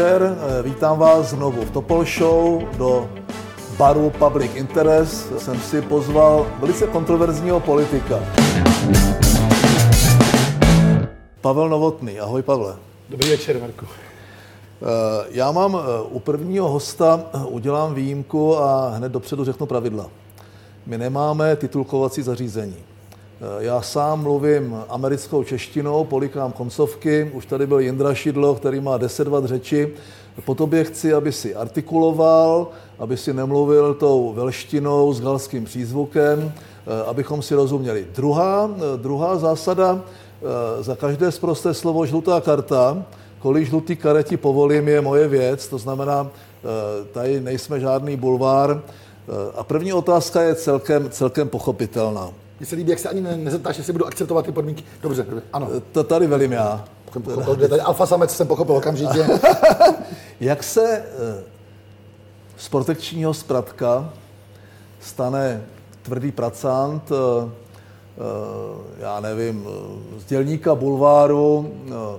Večer, eh, vítám vás znovu v Topol Show do baru Public Interest. Jsem si pozval velice kontroverzního politika. Pavel Novotný. Ahoj, Pavle. Dobrý večer, Marku. Eh, já mám eh, u prvního hosta, udělám výjimku a hned dopředu řeknu pravidla. My nemáme titulkovací zařízení. Eh, já sám mluvím americkou češtinou, polikám koncovky. Už tady byl Jindra Šidlo, který má 10 vat řeči. Po tobě chci, aby si artikuloval, aby si nemluvil tou velštinou s galským přízvukem, eh, abychom si rozuměli. Druhá, eh, druhá zásada, za každé zprosté slovo žlutá karta, kolik žlutý kareti povolím, je moje věc, to znamená, tady nejsme žádný bulvár. A první otázka je celkem, celkem pochopitelná. Mně se líbí, jak se ani ne, nezeptáš, jestli budu akceptovat ty podmínky. Dobře, dobře ano. To tady velím já. Pochopil, tady alfa samec jsem pochopil okamžitě. jak se eh, z protekčního zpratka stane tvrdý pracant, eh, eh, já nevím, z dělníka bulváru,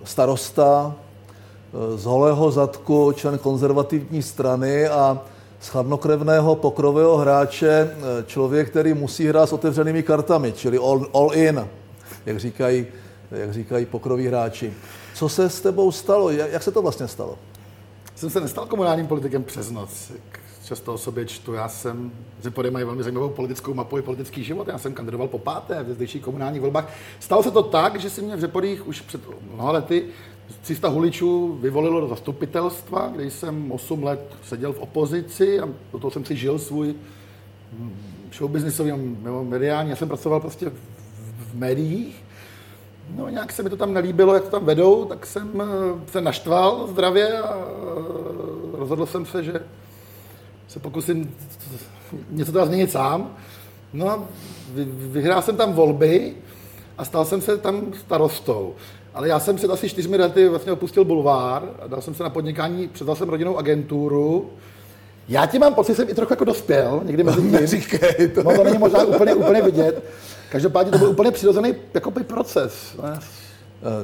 starosta, z holého zadku, člen konzervativní strany a chladnokrevného pokrového hráče eh, člověk, který musí hrát s otevřenými kartami, čili all, all in, jak říkají, jak říkají pokroví hráči. Co se s tebou stalo? Jak se to vlastně stalo? Jsem se nestal komunálním politikem přes noc. Často o sobě čtu. Já jsem, Zepody mají velmi zajímavou politickou mapu i politický život. Já jsem kandidoval po páté v zdejších komunálních volbách. Stalo se to tak, že si mě v Řepodích už před mnoha lety 300 huličů vyvolilo do zastupitelstva, kde jsem 8 let seděl v opozici a do toho jsem si žil svůj hm, showbiznisový nebo mediální. Já jsem pracoval prostě v, v médiích. No nějak se mi to tam nelíbilo, jak to tam vedou, tak jsem eh, se naštval zdravě a eh, rozhodl jsem se, že se pokusím něco teda změnit sám. No a vyhrál jsem tam volby a stal jsem se tam starostou. Ale já jsem před asi čtyřmi lety vlastně opustil bulvár, dal jsem se na podnikání, předal jsem rodinnou agenturu. Já ti mám pocit, že jsem i trochu jako dospěl, někdy mezi tím. Neříkej to. No to není možná úplně, úplně vidět. Každopádně to byl úplně přirozený jakoby proces. Ne?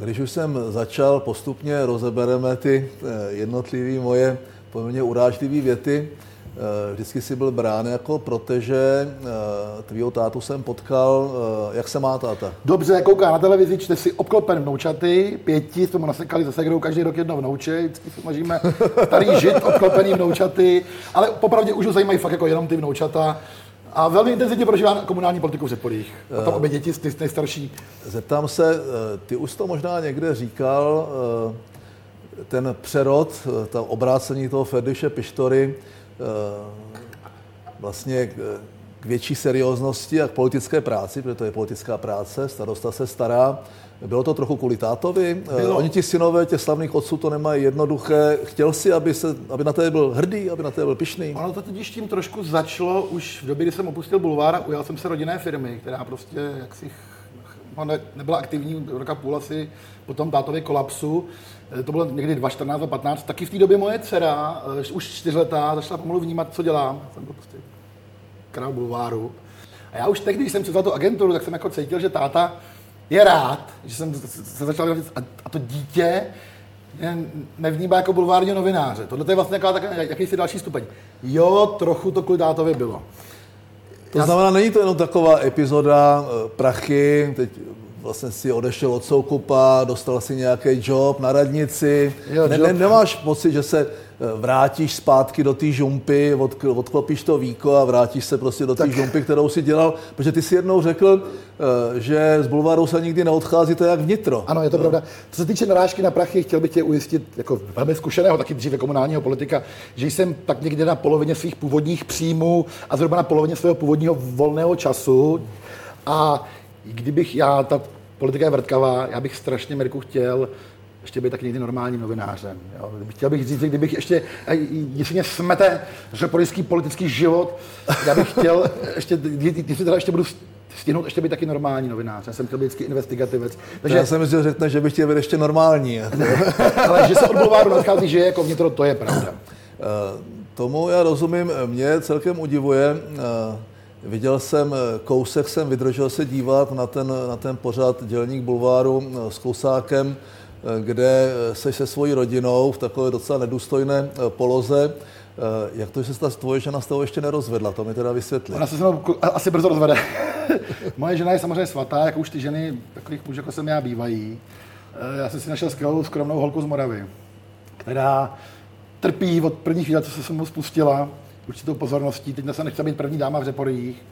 Když už jsem začal, postupně rozebereme ty eh, jednotlivé moje poměrně urážlivé věty. Eh, vždycky si byl brán jako proteže. Eh, tvýho tátu jsem potkal. Eh, jak se má táta? Dobře, kouká na televizi, čte si obklopen vnoučaty. Pěti jsme mu nasekali zase hrou každý rok jedno vnouče. Vždycky se snažíme starý žit obklopený vnoučaty. Ale popravdě už ho zajímají fakt jako jenom ty vnoučata. A velmi intenzivně prožívá komunální politiku v Řepolích. A tam obě děti, ty nejstarší. Zeptám se, ty už to možná někde říkal, ten přerod, ta obrácení toho Ferdiše Pištory, vlastně k větší serióznosti a k politické práci, protože to je politická práce, starosta se stará. Bylo to trochu kvůli tátovi? Eh, Bylo. Oni ti synové těch slavných otců to nemají jednoduché. Chtěl si, aby, se, aby na tebe byl hrdý, aby na tebe byl pišný? Ono to totiž tím trošku začalo už v době, kdy jsem opustil bulvár a ujal jsem se rodinné firmy, která prostě jaksi ne, nebyla aktivní roka půl asi po tom tátově kolapsu. Eh, to bylo někdy 2014 a 15. Taky v té době moje dcera, eh, už čtyřletá, začala pomalu vnímat, co dělám. Jsem byl prostě král bulváru. A já už tehdy, když jsem převzal tu agenturu, tak jsem jako cítil, že táta je rád, že jsem se začal a, a to dítě nevnímá jako bulvárního novináře. Tohle je vlastně jakýsi další stupeň. Jo, trochu to kvůli tátovi bylo. To znamená, není to jenom taková epizoda eh, prachy, teď vlastně si odešel od Soukupa, dostal si nějaký job na radnici. Jo, ne, ne, nemáš pocit, že se eh, vrátíš zpátky do té žumpy, od, odklopíš to víko a vrátíš se prostě do té žumpy, kterou si dělal, protože ty si jednou řekl, eh, že z bulváru se nikdy neodchází, to je jak vnitro. Ano, je to no. pravda. Co se týče narážky na prachy, chtěl bych tě ujistit, jako velmi zkušeného, taky dříve komunálního politika, že jsem tak někde na polovině svých původních příjmů a zhruba na polovině svého původního volného času. A kdybych já, ta politika je vrtkavá, já bych strašně Mirku chtěl ještě být tak někdy normálním novinářem. Jo. Chtěl bych říct, kdybych ještě, jestli mě smete řeporický politický život, já bych chtěl ještě, jestli teda ještě budu stihnout ještě být taky normální novinář. Já jsem chtěl být vždycky investigativec. Takže... Já jsem myslel, že řekne, že bych chtěl být ještě normální. Ale že se od bulváru nadchází, že je jako vnitro, to je pravda. Uh, tomu já rozumím, mě celkem udivuje, uh, Viděl jsem, eh, kousek jsem vydržel se dívat na ten, na ten pořad Dělník bulváru eh, s Kousákem. Eh, kde jsi se svojí rodinou v takové docela nedůstojné poloze. Jak to, že se ta tvoje žena s toho ještě nerozvedla? To mi teda vysvětlí. Ona se se asi brzo rozvede. Moje žena je samozřejmě svatá, jako už ty ženy takových mužů, jako jsem já, bývají. Já jsem si našel skvělou, skromnou holku z Moravy, která trpí od první chvíle, co se se mnou spustila, určitou pozorností. Teď se nechce být první dáma v Řeporích.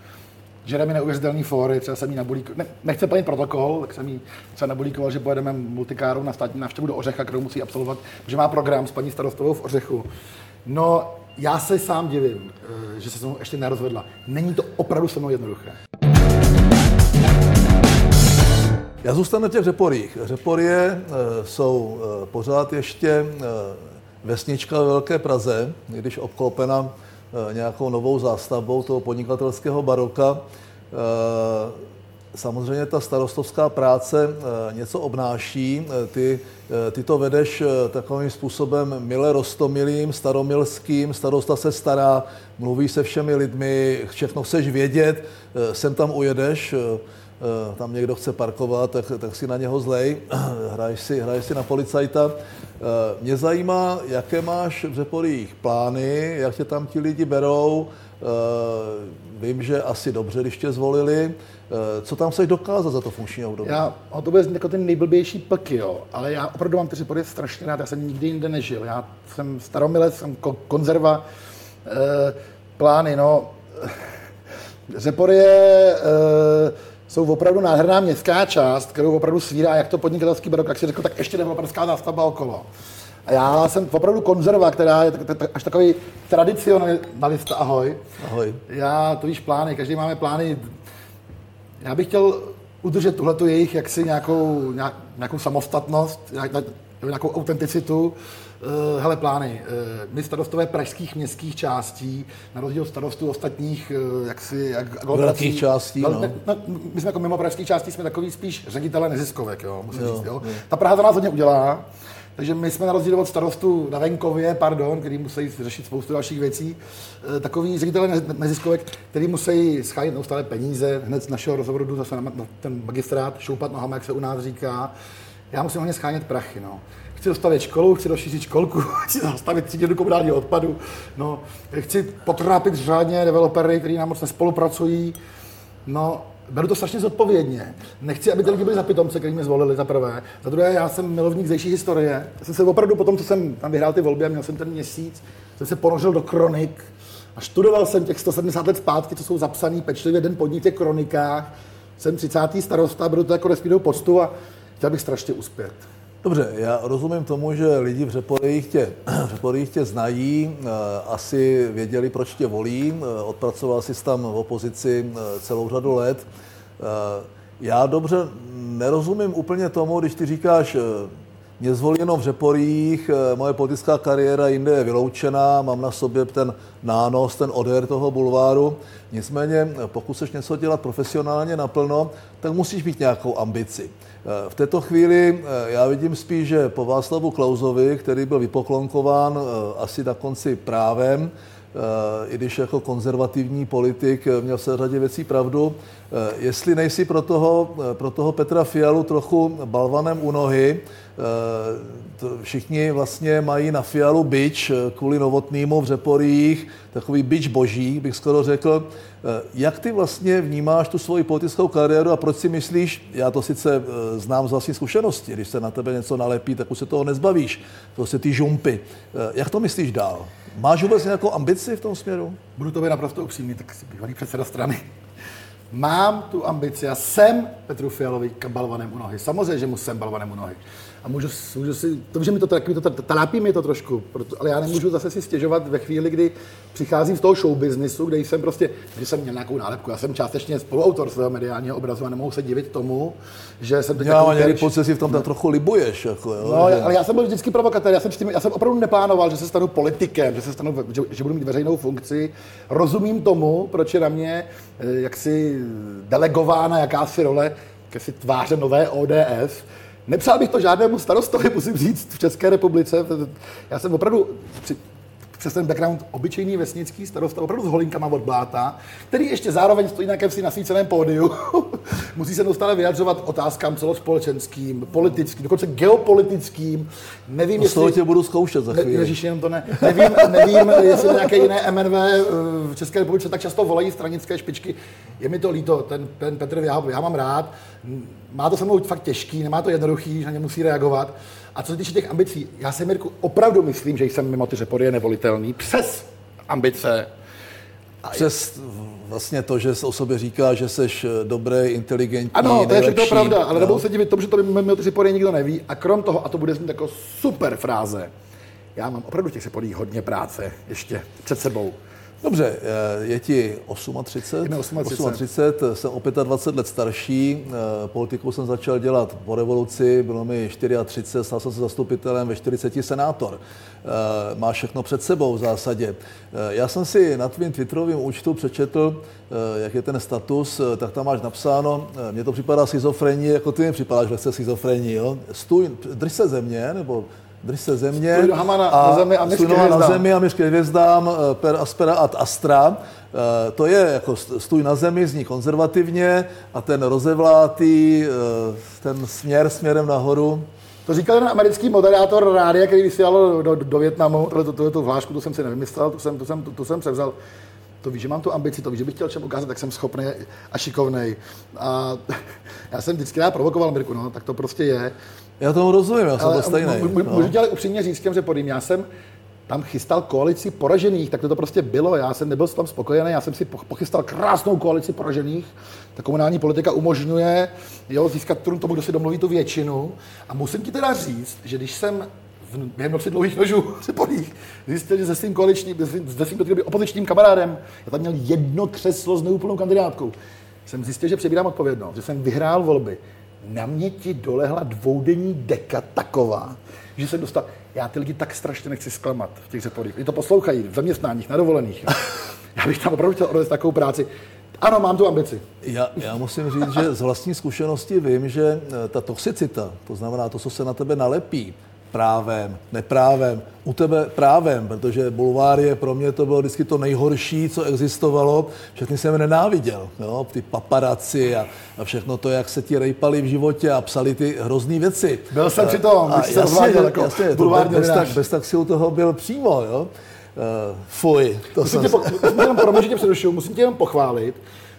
Žere mi neuvěřitelný fóry, třeba jsem jí nabulíkoval, ne, nechce plnit protokol, tak jsem jí třeba nabulíkoval, že pojedeme multikáru na státní návštěvu do Ořecha, kterou musí absolvovat, že má program s paní starostovou v Ořechu. No, já se sám divím, eh, že se se mnou ještě nerozvedla. Není to opravdu se mnou jednoduché. Já zůstanu v těch řeporích. Řeporie e, jsou e, pořád ještě vesnička ve Velké Praze, když obklopena nějakou novou zástavbou toho podnikatelského baroka. E, samozřejmě ta starostovská práce e, něco obnáší. Ty, ty to vedeš takovým způsobem mile rostomilým, staromilským, starosta se stará, mluví se všemi lidmi, všechno chceš vědět, sem tam ujedeš, Eh, tam někdo chce parkovat, tak, tak si na něho zlej, hraješ si, hraješ si na policajta. Eh, mě zajímá, jaké máš v Řeporích plány, jak tě tam ti lidi berou. Eh, vím, že asi dobře, když tě zvolili. Co tam chceš dokázat za to funkční období? Já, o to bude jako ten nejblbější plk, jo, ale já opravdu mám ty Řepory strašně rád, já jsem nikdy jinde nežil. Já jsem staromilec, jsem konzerva, plány, no. Řepory je, jsou opravdu nádherná městská část, kterou opravdu svírá jak to podnikatelský barok, jak si řekl, tak ještě developerská zástavba okolo. A já jsem opravdu konzerva, která je až takový tradicionalista, ahoj. Ahoj. Já, to víš, plány, každý máme plány. Já bych chtěl udržet tuhletu jejich jaksi nějakou, nějakou samostatnost, nějakou autenticitu Uh, hele, plány. Uh, my starostové pražských městských částí, na rozdíl od starostů ostatních, uh, jak si... Jak, Velkých částí, no. No, my jsme jako mimo pražských částí, jsme takový spíš ředitele neziskovek, jo, musím jo, říct, jo. jo. Ta Praha za nás hodně udělá, takže my jsme na rozdíl od starostů na venkově, pardon, který musí řešit spoustu dalších věcí, takový ředitele neziskovek, který musí schánět neustále peníze, hned z našeho rozhovoru jdu zase na ten magistrát, šoupat nohama, jak se u nás říká. Já musím hodně schánět prachy, no chci dostavit školu, chci rozšířit školku, chci zastavit tříděnu komunálního odpadu, no, chci potrápit řádně developery, kteří nám moc nespolupracují, no, beru to strašně zodpovědně. Nechci, aby ty lidi byli za pitomce, který mě zvolili, za prvé. Za druhé, já jsem milovník zdejší historie. Já jsem se opravdu po tom, co jsem tam vyhrál ty volby a měl jsem ten měsíc, jsem se ponořil do kronik a studoval jsem těch 170 let zpátky, co jsou zapsaný pečlivě den podnik v těch kronikách. Jsem 30. starosta, beru to jako respídou postu a chtěl bych strašně uspět. Dobře, já rozumím tomu, že lidi v Řeporích tě, v Řeporích tě znají, eh, asi věděli, proč tě volí, eh, odpracoval jsi tam v opozici eh, celou řadu let. Já dobře nerozumím úplně tomu, když ty říkáš, mě zvolí jenom v Řeporích, moje politická kariéra jinde je vyloučená, mám na sobě ten nános, ten odér toho bulváru. Nicméně, pokud chceš něco dělat profesionálně naplno, tak musíš mít nějakou ambici. V této chvíli eh, já vidím spíš, že po Václavu Klauzovi, který byl vypoklonkován eh, asi na konci právem, eh, i když jako konzervativní politik měl se řadě věcí pravdu. Jestli nejsi pro toho, pro toho Petra Fialu trochu balvanem u nohy, všichni vlastně mají na Fialu byč kvůli novotnýmu v Řeporích, takový byč boží, bych skoro řekl. Eh, jak ty vlastně vnímáš tu svoji politickou kariéru a proč si myslíš, já to sice eh, znám z vlastní zkušenosti, když se na tebe něco nalepí, tak už se toho nezbavíš, prostě ty žumpy. Eh, jak to myslíš dál? Máš vůbec nějakou ambici v tom směru? Budu to být naprosto upřímný, tak si bývalý předseda strany. Mám tu ambici, já jsem Petru Fialovi balvanem u nohy. Samozřejmě, že mu jsem balvanem u nohy a můžu, můžu si, to, že mi to, taky, to trápí mi to trošku, proto, ale já nemůžu zase si stěžovat ve chvíli, kdy přicházím z toho show businessu, kde jsem prostě, že jsem měl nějakou nálepku, já jsem částečně spoluautor svého mediálního obrazu a nemohu se divit tomu, že jsem teď já mám nějaký pocit, že v tom tak trochu libuješ. Jako, jo, no, že... ale já jsem byl vždycky provokatér, já jsem, tím, já jsem opravdu neplánoval, že se stanu politikem, že, se stanu, že, že budu mít veřejnou funkci. Rozumím tomu, proč je na mě eh, jaksi delegována jakási role, jakési tváře nové ODS, Nepřál bych to žádnému starostovi, musím říct, v České republice. Já jsem opravdu přes ten background obyčejný vesnický starosta, opravdu s holinkama od bláta, který ještě zároveň stojí na jakémsi nasvíceném pódiu, musí se neustále vyjadřovat otázkám celospolečenským, politickým, dokonce geopolitickým. Nevím, no, jestli... tě budu zkoušet za chvíli. Ježíš, jenom to ne. Nevím, nevím, jestli nějaké jiné MNV eh, v České republice tak často volají stranické špičky. Je mi to líto, ten, ten Petr já, já mám rád. Má to se mnou fakt těžký, nemá to jednoduchý, že na ně musí reagovat. A co se týče těch ambicí, já si Mirku opravdu myslím, že jsem mimo ty řepory je nevolitelný přes ambice. Přes vlastně to, že se o sobě říká, že jsi dobrý, inteligentní, Ano, to je všechno pravda, ale nebudu se divit tomu, že to mimo ty řepory nikdo neví. A krom toho, a to bude znít jako super fráze, já mám opravdu těch řepolích hodně práce ještě před sebou. Dobře, eh, je ti 38, 38. 38 jsem o 25 let starší, eh, politiku jsem začal dělat po revoluci, bylo mi 34, stal jsem se zastupitelem, ve 40 senátor. Eh, má všechno před sebou v zásadě. Já jsem si na tvým Twitterovém účtu přečetl, jak je ten status, tak tam máš napsáno, mně to připadá schizofrení, jako ty mi připadáš lehce schizofrení, jo? Stůj, drž se země, nebo drž se země. A, na zemi a na zemi a myšky hvězdám, eh, per aspera ad astra. Eh, to je jako stůj na zemi, zní konzervativně a ten rozevlátý, eh, ten směr směrem nahoru. To říkal ten americký moderátor rádia, který vysílal do, do, do Větnamu, tohle, tohle, tu hlášku, to jsem si nevymyslel, to jsem, to jsem, to, to jsem převzal to víš, že mám tu ambici, to víš, že bych chtěl všem ukázat, tak jsem schopný a šikovný. A já jsem vždycky rád provokoval Mirku, no, tak to prostě je. Já tomu rozumím, já jsem to stejný. Můžu no. dělat upřímně říct těm podím, já jsem tam chystal koalici poražených, tak to, to prostě bylo. Já jsem nebyl tam spokojený, já jsem si pochystal krásnou koalici poražených. Ta komunální politika umožňuje jo, získat tomu, kdo si domluví tu většinu. A musím ti teda říct, že když jsem během noci dlouhých nožů se polích zjistil, že se svým koaličním, se svým opozičním kamarádem, já tam měl jedno křeslo s neúplnou kandidátkou, jsem zjistil, že přebírám odpovědnost, že jsem vyhrál volby na mě ti dolehla dvoudenní deka taková, že jsem dostal, já ty lidi tak strašně nechci zklamat v těch řeporích. Oni to poslouchají v zaměstnáních, na dovolených. Já bych tam opravdu chtěl odvést takovou práci. Ano, mám tu ambici. Já, já musím říct, že z vlastní zkušenosti vím, že eh, ta toxicita, to znamená to, co se na tebe nalepí, právem, neprávem, u tebe právem, protože bulvár pro mě to bylo vždycky to nejhorší, co existovalo. Všechny jsem nenáviděl, jo? ty paparaci a, a všechno to, jak se ti rejpali v životě a psali ty hrozné věci. Byl jsem při tom, když se rozváděl jako jasně, bulvární bez, tak, bez tak si u toho byl přímo, jo? Uh, fuj. To musím jsem... tě, po, musím tě promiň, že musím tě jenom pochválit,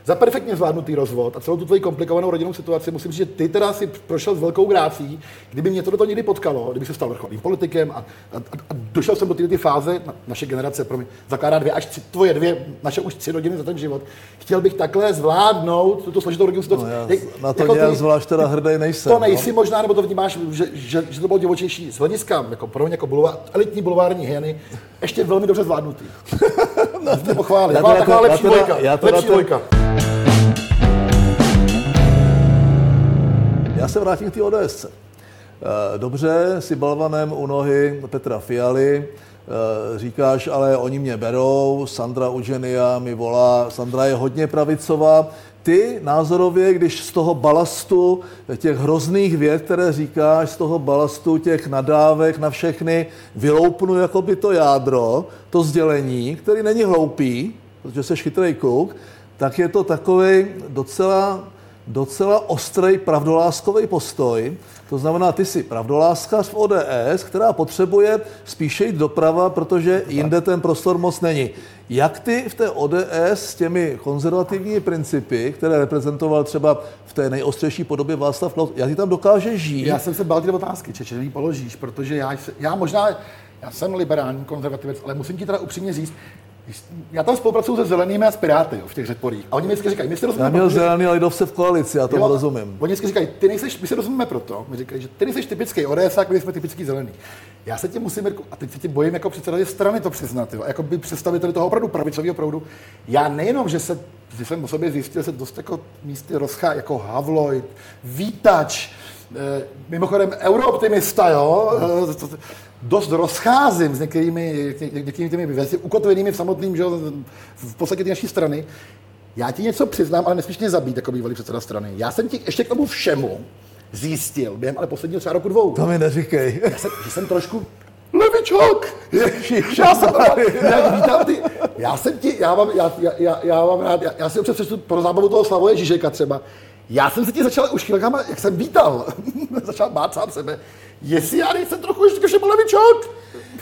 za perfektně zvládnutý rozvod a celou tu tvoji komplikovanou rodinnou situaci, musím říct, že ty teda si prošel s velkou grácí. Kdyby mě to někdy potkalo, kdyby se stal vrcholným politikem a, a, a, došel jsem do této fáze, na, naše generace pro mě zakládá dvě až tři, tvoje dvě, naše už tři rodiny za ten život, chtěl bych takhle zvládnout tuto složitou rodinnou situaci. No, já na to jako nějak ty, zvlášť teda hrdý nejsem. To nejsi no? možná, nebo to vnímáš, že, že, že to bylo divočejší z hlediska, jako pro mě jako bulvár, elitní bulvární hyeny, ještě velmi dobře zvládnutý. no, to pochválit. Já to jako, taková lepší dvojka. Lepší dvojka. Já se vrátím k té ODS. Eh, dobře, si balvanem u nohy Petra Fialy, říkáš, ale oni mě berou, Sandra Uženia mi volá, Sandra je hodně pravicová, ty názorově, když z toho balastu těch hrozných věd, které říkáš, z toho balastu těch nadávek na všechny, vyloupnu jako by to jádro, to sdělení, který není hloupý, protože jsi chytrý kluk, tak je to takový docela docela ostrý pravdoláskový postoj. To znamená, ty jsi pravdoláskař v ODS, která potřebuje spíše jít doprava, protože jinde ten prostor moc není. Jak ty v té ODS s těmi konzervativními principy, které reprezentoval třeba v té nejostřejší podobě Václav Klaus, jak ty tam dokáže žít? Já jsem se bál ty otázky, če, že položíš, protože já, já možná, já jsem liberální konzervativec, ale musím ti teda upřímně říct, já tam spolupracuju se zelenými a s Piráty jo, v těch řeporích. A oni mi vždycky říkají, my si rozumíme. Já měl zelený lidovce v koalici, já to rozumím. Oni vždycky říkají, ty nejseš, my si rozumíme proto, my říkají, že ty nejseš typický ODS, my jsme typický zelený. Já se tě musím, a teď se tě bojím jako předseda strany to přiznat, jo, jako by představitel toho opravdu pravicového proudu. Já nejenom, že se že jsem o sobě zjistil, že se dost jako místy rozchá, jako Havloid, Vítač, mimochodem eurooptimista, jo, eh, dost rozcházím s některými, některými těmi věci, ukotvenými v samotným, že, v podstatě ty naší strany. Já ti něco přiznám, ale nesmíš mě zabít jako bývalý předseda strany. Já jsem ti ještě k tomu všemu zjistil během ale posledního třeba roku dvou. To mi neříkej. Já jsem, že jsem trošku levič levičok. Já jsem, já, vítám ty, já jsem ti, já mám, já, já, já mám rád, já, já si občas přečtu pro zábavu toho Slavoje Žižeka třeba. Já jsem se ti začal už chvílkama, jak jsem vítal, začal bát sám sebe, jestli já nejsem trochu ještě šebelevičok.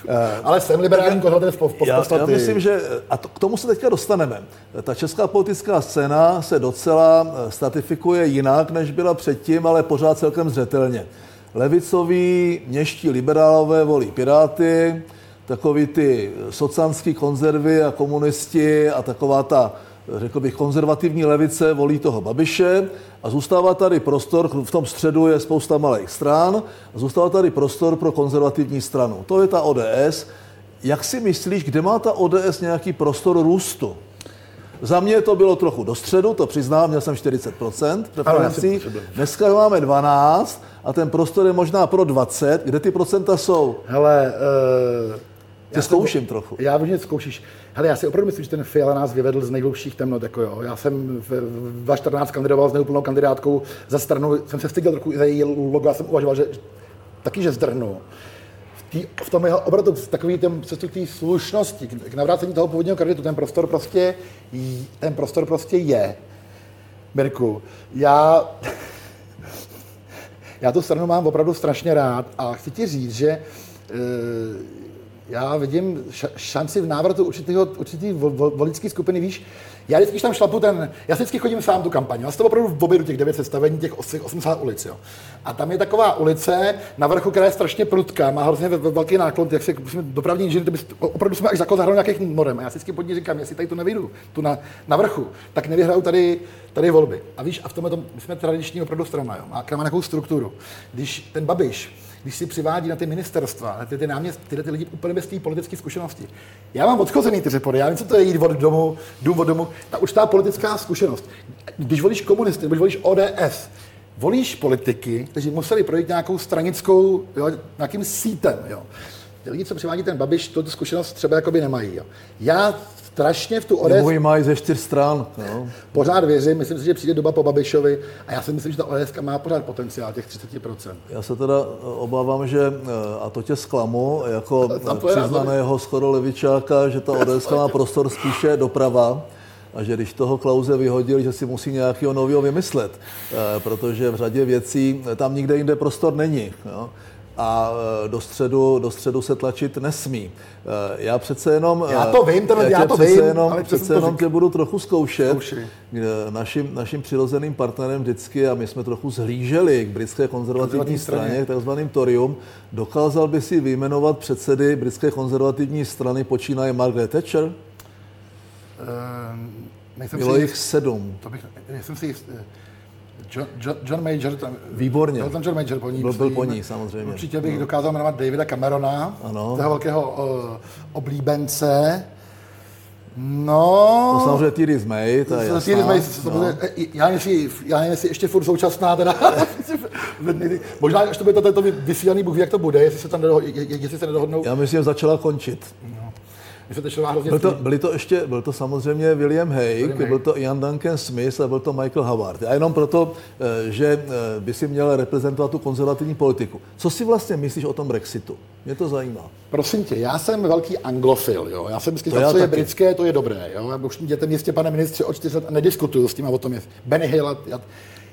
Uh, Ale jsem liberální konzervativec po, po já, já myslím, že, a to, k tomu se teďka dostaneme, ta česká politická scéna se docela eh, stratifikuje jinak, než byla předtím, ale pořád celkem zřetelně. Levicoví, měští liberálové volí Piráty, takový ty socanský konzervy a komunisti a taková ta řekl bych, konzervativní levice volí toho Babiše a zůstává tady prostor, v tom středu je spousta malých stran, a zůstává tady prostor pro konzervativní stranu. To je ta ODS. Jak si myslíš, kde má ta ODS nějaký prostor růstu? Za mě to bylo trochu do středu, to přiznám, měl jsem 40% preferencí. Dneska máme 12 a ten prostor je možná pro 20. Kde ty procenta jsou? Hele, uh, já zkouším jsem, trochu. Já vím, že zkoušíš. Hele, já si opravdu myslím, že ten Fiala nás vyvedl z nejhlubších temnot. Jako jo. Já jsem v 2014 kandidoval s neúplnou kandidátkou za stranu, jsem se styděl trochu i za její logo, já jsem uvažoval, že taky, že zdrhnu. V, tý, v tom jeho obratu, takový ten cestu té slušnosti, k navrácení toho původního kreditu, ten prostor prostě, ten prostor prostě je. Mirku, já, já tu stranu mám opravdu strašně rád a chci ti říct, že e, já vidím šanci v návratu určitého, určitý voličské skupiny, víš, já vždycky, tam šlapu ten, já vždycky chodím sám tu kampaň, já jsem opravdu v obědu těch devět sestavení, těch 80 ulic, jo. A tam je taková ulice na vrchu, která je strašně prudká, má hrozně velký náklon, jak musíme dopravní inženýr, by, opravdu jsme až za nějakých norem. A já si vždycky pod ní říkám, jestli tady to nevyjdu, tu na, na vrchu, tak nevyhraju tady, tady volby. A víš, a v tomhle tom, my jsme tradiční opravdu strana, jo. Má, má nějakou strukturu. Když ten Babiš když si přivádí na ty ministerstva, na ty, ty náměst, tyhle ty lidi úplně bez té politické zkušenosti. Já mám odchozený ty řepory, já vím, co to je jít od domu, dům od domu, ta už ta politická zkušenost. Když volíš komunisty, když volíš ODS, volíš politiky, kteří museli projít nějakou stranickou, jo, nějakým sítem. Jo. Ty lidi, co přivádí ten Babiš, tu zkušenost třeba jakoby nemají. Jo. Já strašně v tu ODS... Nebo mají ze čtyř stran. No. Pořád věřím, myslím si, že přijde doba po Babišovi a já si myslím, že ta ODS má pořád potenciál těch 30%. Já se teda eh, obávám, že, eh, a to tě zklamu, jako přiznaného skoro levičáka, že ta ODS má prostor spíše doprava, a že když toho Klauze vyhodil, že si musí nějakého nového vymyslet, eh, protože v řadě věcí tam nikde jinde prostor není. Jo a e, do středu, do středu se tlačit nesmí. E, já přece jenom... Já to vím, ten, já, já to přece vím, jenom, ale přece jenom tě budu trochu zkoušet. Naším, naším přirozeným partnerem vždycky, a my jsme trochu zhlíželi k britské konzervativní straně, k takzvaným Torium, dokázal by si vyjmenovat předsedy britské konzervativní strany počínaje Margaret Thatcher? Uh, Bylo jich sedm. To bych, nejsem si John, John, John Major, tam, Výborně. Byl tam John Major po ní. Byl, byl po ní, samozřejmě. Určitě bych no. dokázal jmenovat Davida Camerona, ano. toho velkého uh, oblíbence. No... To samozřejmě Theresa May, to je jasná. Theresa May, no. já, nevím, jestli, já nevím, jestli ještě furt současná, teda. Možná, až to bude to, to vysílaný, Bůh ví, jak to bude, jestli se tam nedoho, jestli se nedohodnou. Já myslím, že začala končit. No. Byl to, byli to ještě, byl to samozřejmě William Hague, byl to Ian Duncan Smith a byl to Michael Howard. A jenom proto, eh, že eh, by si měl reprezentovat tu konzervativní politiku. Co si vlastně myslíš o tom Brexitu? Mě to zajímá. Prosím tě, já jsem velký anglofil, jo. Já jsem myslím, že co je britské, to je dobré, jo. Já už dětem jistě, pane ministře, o čtyři let a nediskutuju s tím a o tom je. Benny Hill, já,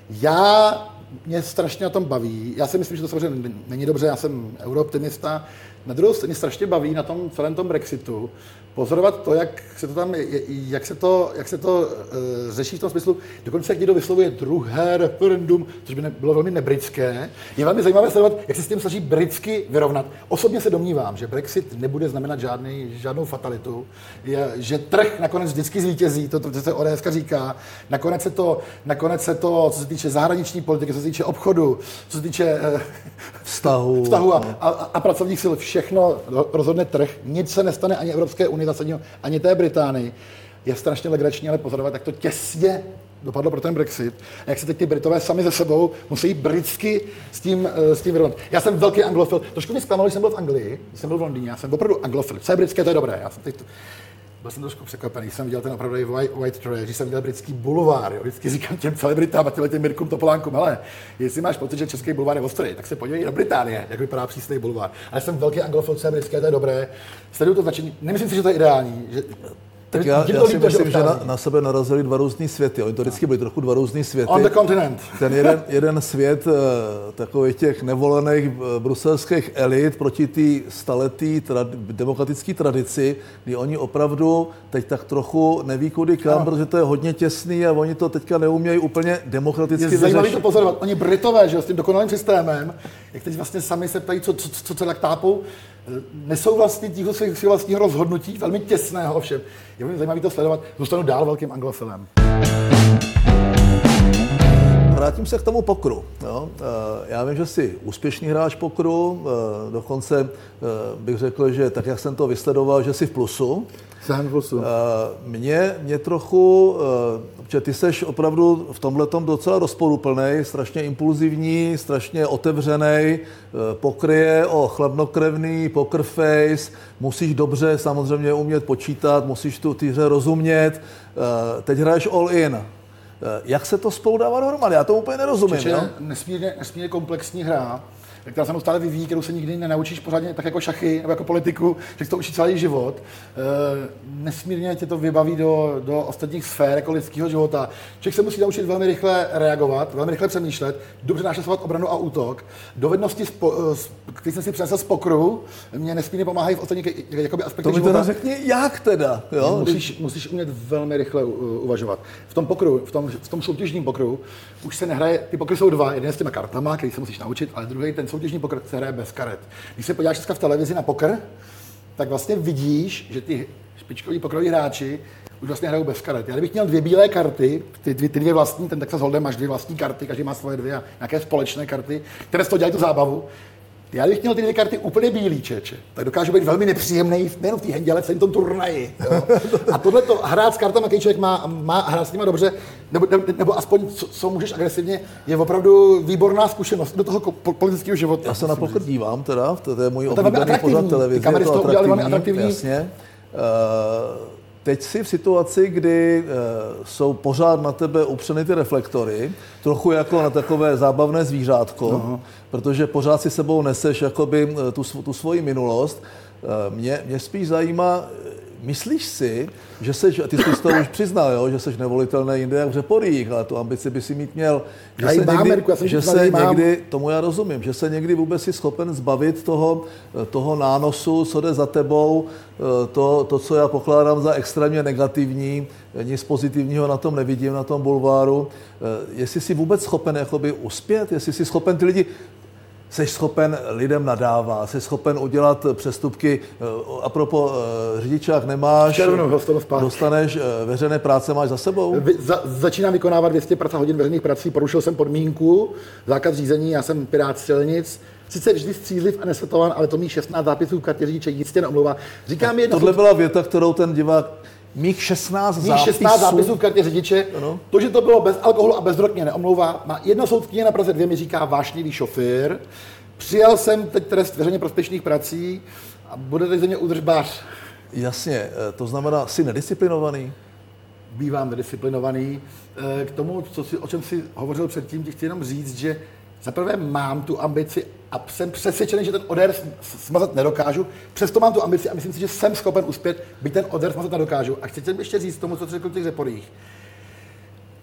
já mě strašně na tom baví. Já si myslím, že to samozřejmě není dobře, já jsem eurooptimista, na druhou stranu strašně baví na tom celém tom Brexitu pozorovat to, jak se to tam, jak se to, jak se to uh, řeší v tom smyslu, dokonce jak někdo vyslovuje druhé referendum, což by ne, bylo velmi nebritské. Je velmi zajímavé sledovat, jak se s tím snaží britsky vyrovnat. Osobně se domnívám, že Brexit nebude znamenat žádný, žádnou fatalitu, je, že trh nakonec vždycky zvítězí, to, to, to se ODS říká. Nakonec se to, nakonec se to, co se týče zahraniční politiky, co se týče obchodu, co se týče uh, vztahu, vztahu a, a, a pracovních sil, všechno rozhodne trh. Nic se nestane ani Evropské unii zásadního, ani té Británii. Je strašně legrační, ale pozorovat, jak to těsně dopadlo pro ten Brexit. A jak se teď ty Britové sami ze sebou musí britsky s tím, uh, s tím vyrovnat. Já jsem velký anglofil. Trošku mě zklamalo, když jsem byl v Anglii, jsem byl v Londýně. Já jsem opravdu anglofil. Co je britské, to je dobré. Já jsem teď byl jsem trošku překvapený, jsem viděl ten opravdu white, white trash, když jsem viděl britský bulvár, jo. vždycky říkám těm celebritám a těm, těm Mirkům Topolánkům, ale jestli máš pocit, že český bulvár je ostrý, tak se podívej do Británie, jak vypadá přísný bulvár. Ale jsem velký anglofil, co je britské, to je dobré. Sleduju to značení, nemyslím si, že to je ideální, že tak já, já si myslím, že na, na sebe narazili dva různý světy. Oni to vždycky byly trochu dva různý světy. On the continent. Ten jeden, jeden svět uh, takových těch nevolených uh, bruselských elit proti té staletý trad, demokratické tradici, kdy oni opravdu teď tak trochu neví kudy kam, no. protože to je hodně těsný a oni to teďka neumějí úplně demokraticky Je zajímavé to pozorovat. Oni Britové, že s tím dokonalým systémem, jak teď vlastně sami se ptají, co, co, co, co tak tápou, nesou vlastně tího svých vlastního rozhodnutí, velmi těsného ovšem. Je velmi zajímavé to sledovat. Zůstanu dál velkým anglofilem. Vrátím se k tomu pokru. Jo. Eh, já vím, že jsi úspěšný hráč pokru, eh, dokonce eh, bych řekl, že tak, jak jsem to vysledoval, že jsi v plusu. Plusu. Mě, mě trochu, že ty seš opravdu v tomhle docela rozporuplný, strašně impulzivní, strašně otevřený, pokryje o chladnokrevný, poker face, musíš dobře samozřejmě umět počítat, musíš tu týře rozumět. Teď hraješ all in Eh, jak se to spolu dává dohromady? Já to úplně nerozumím. Čeče, je nesmírně, nesmírně komplexní hra, která se stále vyvíjí, kterou se nikdy nenaučíš pořádně, tak jako šachy nebo jako politiku, že to učí celý život. E, nesmírně tě to vybaví do, do ostatních sfér jako lidského života. Člověk se musí naučit velmi rychle reagovat, velmi rychle přemýšlet, dobře našasovat obranu a útok. Dovednosti, spo, eh, které jsem si přinesl z pokru, mě nesmírně pomáhají v ostatních jakoby aspektech To mi teda řekni, jak teda? Jo? Musíš, musíš umět velmi rychle uvažovat. V tom pokru, v tom, v tom soutěžním pokru, už se nehraje, ty pokry jsou dva, jeden s těma kartama, který se musíš naučit, ale druhý ten soutěžní poker se hraje bez karet. Když se podíváš dneska v televizi na poker, tak vlastně vidíš, že ty špičkoví pokroví hráči už vlastně hrajou bez karet. Já kdybych měl dvě bílé karty, ty, dvě, ty dvě vlastní, ten Texas Hold'em máš dvě vlastní karty, každý má svoje dvě a nějaké společné karty, které z toho dělají tu zábavu, já bych měl ty dvě karty úplně bílý, čeče, tak dokážu být velmi nepříjemný nejen v té hendě, ale v celém tom turnaji. Jo? A tohle to hrát s kartama, který člověk má, má hrát s nimi dobře, nebo, nebo aspoň co, co, můžeš agresivně, je opravdu výborná zkušenost do toho politického života. Já se na pokr dívám teda, to je můj oblíbený pořad televize. Kamery to udělali velmi atraktivní. Jasně. Uh, teď si v situaci, kdy uh, jsou pořád na tebe upřeny ty reflektory, trochu jako na takové zábavné zvířátko, uh-huh. protože pořád si sebou neseš jakoby eh, tu, tu svoji minulost. Uh, mě, mě spíš zajímá, Myslíš si, že seš, ty jsi to už přiznal, jo, že jsi nevolitelný jinde jak v Řeporích, ale tu ambici by si mít měl, že já se, někdy, Ameriku, já že se někdy, tomu já rozumím, že se někdy vůbec si schopen zbavit toho, toho nánosu, co jde za tebou, to, to, co já pokládám za extrémně negativní, nic pozitivního na tom nevidím, na tom bulváru. Jestli jsi vůbec schopen jakoby uspět, jestli jsi schopen ty lidi jsi schopen lidem nadávat, jsi schopen udělat přestupky. Eh, a propo eh, řidičák nemáš, Červnu, dostaneš eh, veřejné práce, máš za sebou? Vy, za, začínám vykonávat 200 hodin veřejných prací, porušil jsem podmínku, zákaz řízení, já jsem pirát silnic, sice vždy střízliv a nesvětovan, ale to mý 16 zápisů v kartě řidiče jistě neomlouvá. Říkám jedna Tohle byla věta, kterou ten divák mých 16 mých zápisů. 16 zápisů v kartě řidiče. Ano. To, že to bylo bez alkoholu a bez drog, mě neomlouvá. Má jedna soudkyně na Praze 2 mi říká vášnivý šofér. Přijal jsem teď trest veřejně prospěšných prací a bude teď ze mě udržbář. Jasně, eh, to znamená, jsi nedisciplinovaný? Bývám nedisciplinovaný. Eh, k tomu, co si, o čem si hovořil předtím, ti chci jenom říct, že zaprvé mám tu ambici a jsem přesvědčený, že ten odér smazat nedokážu. Přesto mám tu ambici a myslím si, že jsem schopen uspět, byť ten odér smazat nedokážu. A chci ještě říct tomu, co řekl v těch řeporích.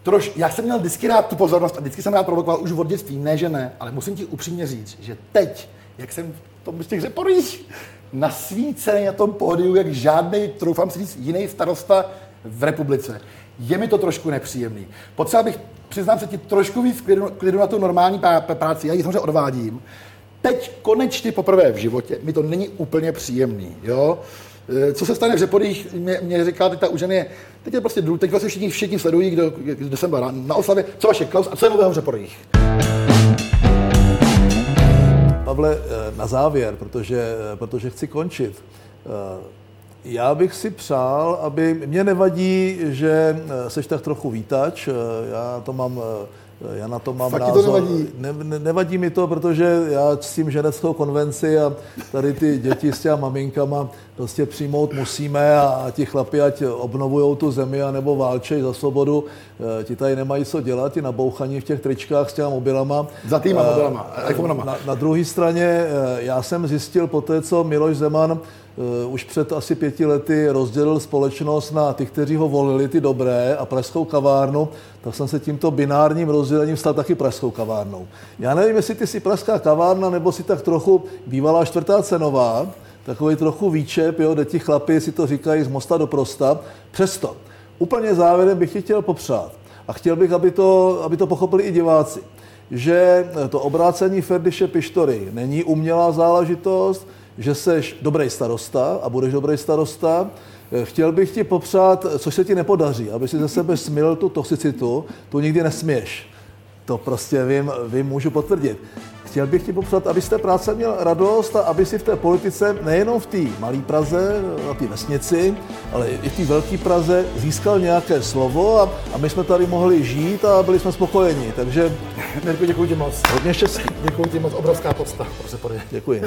Troš, já jsem měl vždycky rád tu pozornost a vždycky jsem rád provokoval už od dětství, ne že ne, ale musím ti upřímně říct, že teď, jak jsem v tom z těch řeporích nasvícený na tom pódiu, jak žádný, troufám si říct, jiný starosta v republice. Je mi to trošku nepříjemný. Potřeba bych, přiznám se ti, trošku víc klidu, klidu na tu normální práci. Já ji samozřejmě odvádím. Teď konečně poprvé v životě mi to není úplně příjemný. Jo? E, co se stane v Řepodích, mě, mě říká teď ta uženie, teď je prostě teď vlastně všichni, všichni sledují, kdo, kdo jsem byl na, na oslavě, co vaše Klaus a co je nového v Řepodích. Pavle, e, na závěr, protože, e, protože chci končit. Já bych si přál, aby mě nevadí, že seš tak trochu vítač. Já to mám já na to mám Fakt názor. To nevadí. Ne, ne, nevadí mi to, protože já ctím ženeckou konvenci a tady ty děti s těma maminkama prostě přijmout musíme a ti chlapi, ať obnovují tu zemi nebo válčej za svobodu, eh, ti tady nemají co dělat, ti nabouchaní v těch tričkách s těma mobilama. Za týma mobilama, iPhonama. Na, na druhé straně já jsem zjistil po té, co Miloš Zeman už před asi pěti lety rozdělil společnost na ty, kteří ho volili, ty dobré, a pražskou kavárnu, tak jsem se tímto binárním rozdělením stal taky pražskou kavárnou. Já nevím, jestli ty jsi pražská kavárna, nebo si tak trochu bývalá čtvrtá cenová, takový trochu výčep, jo, kde ti chlapi si to říkají z mosta do prosta. Přesto, úplně závěrem bych ti chtěl popřát a chtěl bych, aby to, aby to pochopili i diváci, že to obrácení Ferdiše Pištory není umělá záležitost, že seš dobrý starosta a budeš dobrý starosta. Chtěl bych ti popřát, což se ti nepodaří, aby si ze sebe smil tu toxicitu, tu nikdy nesměš. To prostě vím, vím, můžu potvrdit. Chtěl bych ti popřát, abyste práce měl radost a aby si v té politice, nejenom v té malé Praze, na té vesnici, ale i v té velké Praze získal nějaké slovo a, a my jsme tady mohli žít a byli jsme spokojeni. Takže Mirku, děkuji ti moc. hodně štěstí. Děkuji ti moc, obrovská podsta. Děkuji.